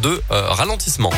de euh, ralentissement.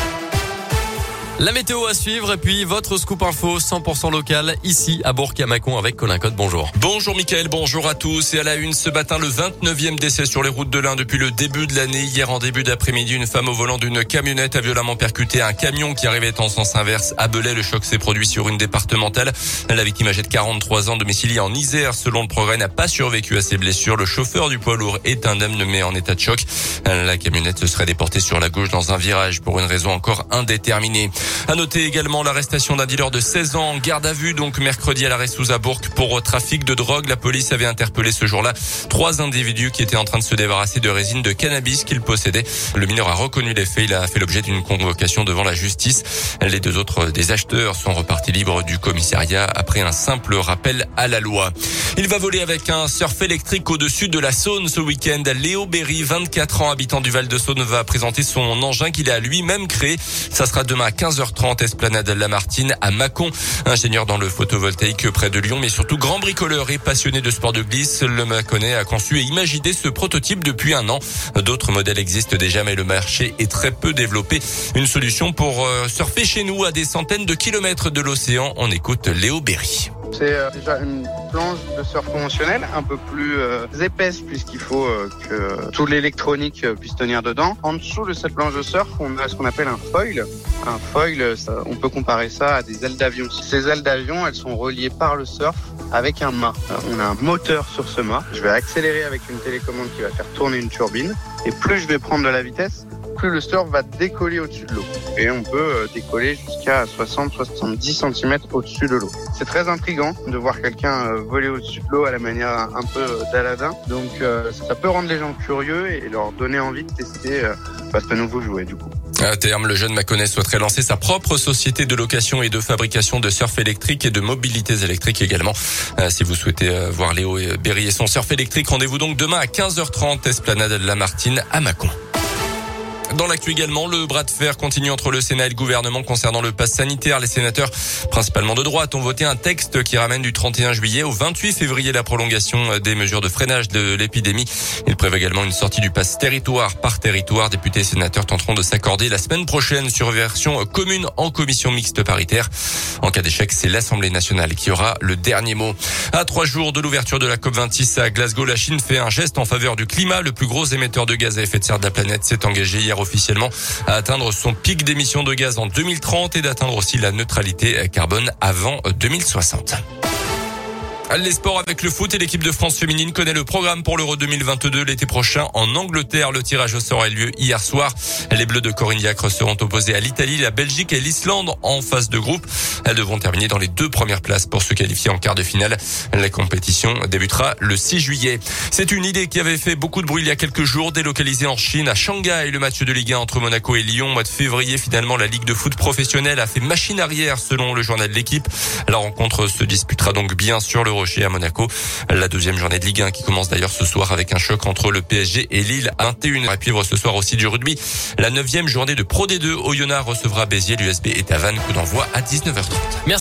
La météo à suivre et puis votre scoop info 100% local ici à Bourg-Camacon avec Colin Code. Bonjour. Bonjour Mickaël, bonjour à tous. Et à la une ce matin, le 29e décès sur les routes de l'Ain depuis le début de l'année. Hier en début d'après-midi, une femme au volant d'une camionnette a violemment percuté un camion qui arrivait en sens inverse à Belay. Le choc s'est produit sur une départementale. La victime âgée de 43 ans, domiciliée en Isère, selon le progrès, n'a pas survécu à ses blessures. Le chauffeur du poids lourd est indemne mais en état de choc. La camionnette se serait déportée sur la gauche dans un virage pour une raison encore indéterminée. À noter également l'arrestation d'un dealer de 16 ans en garde à vue, donc mercredi à l'arrêt sous Bourg pour trafic de drogue. La police avait interpellé ce jour-là trois individus qui étaient en train de se débarrasser de résine de cannabis qu'ils possédaient. Le mineur a reconnu les faits. Il a fait l'objet d'une convocation devant la justice. Les deux autres des acheteurs sont repartis libres du commissariat après un simple rappel à la loi. Il va voler avec un surf électrique au-dessus de la Saône ce week-end. Léo Berry, 24 ans, habitant du Val de Saône, va présenter son engin qu'il a lui-même créé. Ça sera demain à 15h30, Esplanade Lamartine à Mâcon. Ingénieur dans le photovoltaïque près de Lyon, mais surtout grand bricoleur et passionné de sport de glisse, le Mâconnais a conçu et imaginé ce prototype depuis un an. D'autres modèles existent déjà, mais le marché est très peu développé. Une solution pour euh, surfer chez nous à des centaines de kilomètres de l'océan. On écoute Léo Berry. C'est euh, déjà une planche de surf conventionnelle, un peu plus euh, épaisse puisqu'il faut euh, que tout l'électronique puisse tenir dedans. En dessous de cette planche de surf, on a ce qu'on appelle un foil. Un foil, on peut comparer ça à des ailes d'avion. Ces ailes d'avion, elles sont reliées par le surf avec un mât. On a un moteur sur ce mât. Je vais accélérer avec une télécommande qui va faire tourner une turbine. Et plus je vais prendre de la vitesse, plus le surf va décoller au-dessus de l'eau. Et on peut décoller jusqu'à 60-70 cm au-dessus de l'eau. C'est très intriguant de voir quelqu'un voler au-dessus de l'eau à la manière un peu d'Aladin. Donc ça peut rendre les gens curieux et leur donner envie de tester ce nouveau jouet du coup. À terme, le jeune Maconais souhaiterait lancer sa propre société de location et de fabrication de surf électrique et de mobilités électriques également. Si vous souhaitez voir Léo Berry et son surf électrique, rendez-vous donc demain à 15h30, Esplanade de Lamartine à Mâcon. Dans l'actu également, le bras de fer continue entre le Sénat et le gouvernement concernant le pass sanitaire. Les sénateurs, principalement de droite, ont voté un texte qui ramène du 31 juillet au 28 février la prolongation des mesures de freinage de l'épidémie. Il prévoit également une sortie du pass territoire par territoire. Députés et sénateurs tenteront de s'accorder la semaine prochaine sur version commune en commission mixte paritaire. En cas d'échec, c'est l'Assemblée nationale qui aura le dernier mot. À trois jours de l'ouverture de la COP26 à Glasgow, la Chine fait un geste en faveur du climat. Le plus gros émetteur de gaz à effet de serre de la planète s'est engagé hier officiellement à atteindre son pic d'émissions de gaz en 2030 et d'atteindre aussi la neutralité carbone avant 2060. Les sports avec le foot et l'équipe de France féminine connaît le programme pour l'Euro 2022 l'été prochain en Angleterre. Le tirage au sort a eu lieu hier soir. Les Bleus de Corinne Diacre seront opposés à l'Italie, la Belgique et l'Islande en phase de groupe. Elles devront terminer dans les deux premières places pour se qualifier en quart de finale. La compétition débutera le 6 juillet. C'est une idée qui avait fait beaucoup de bruit il y a quelques jours, délocalisée en Chine, à Shanghai, le match de Ligue 1 entre Monaco et Lyon. Mois de février, finalement, la Ligue de foot professionnelle a fait machine arrière selon le journal de l'équipe. La rencontre se disputera donc bien sûr le Rocher à Monaco. La deuxième journée de Ligue 1 qui commence d'ailleurs ce soir avec un choc entre le PSG et Lille à 21 À suivre ce soir aussi du rugby. La neuvième journée de Pro D2 Oyonnax recevra Béziers. L'USB est à Vannes. Coup d'envoi à 19h30. Merci.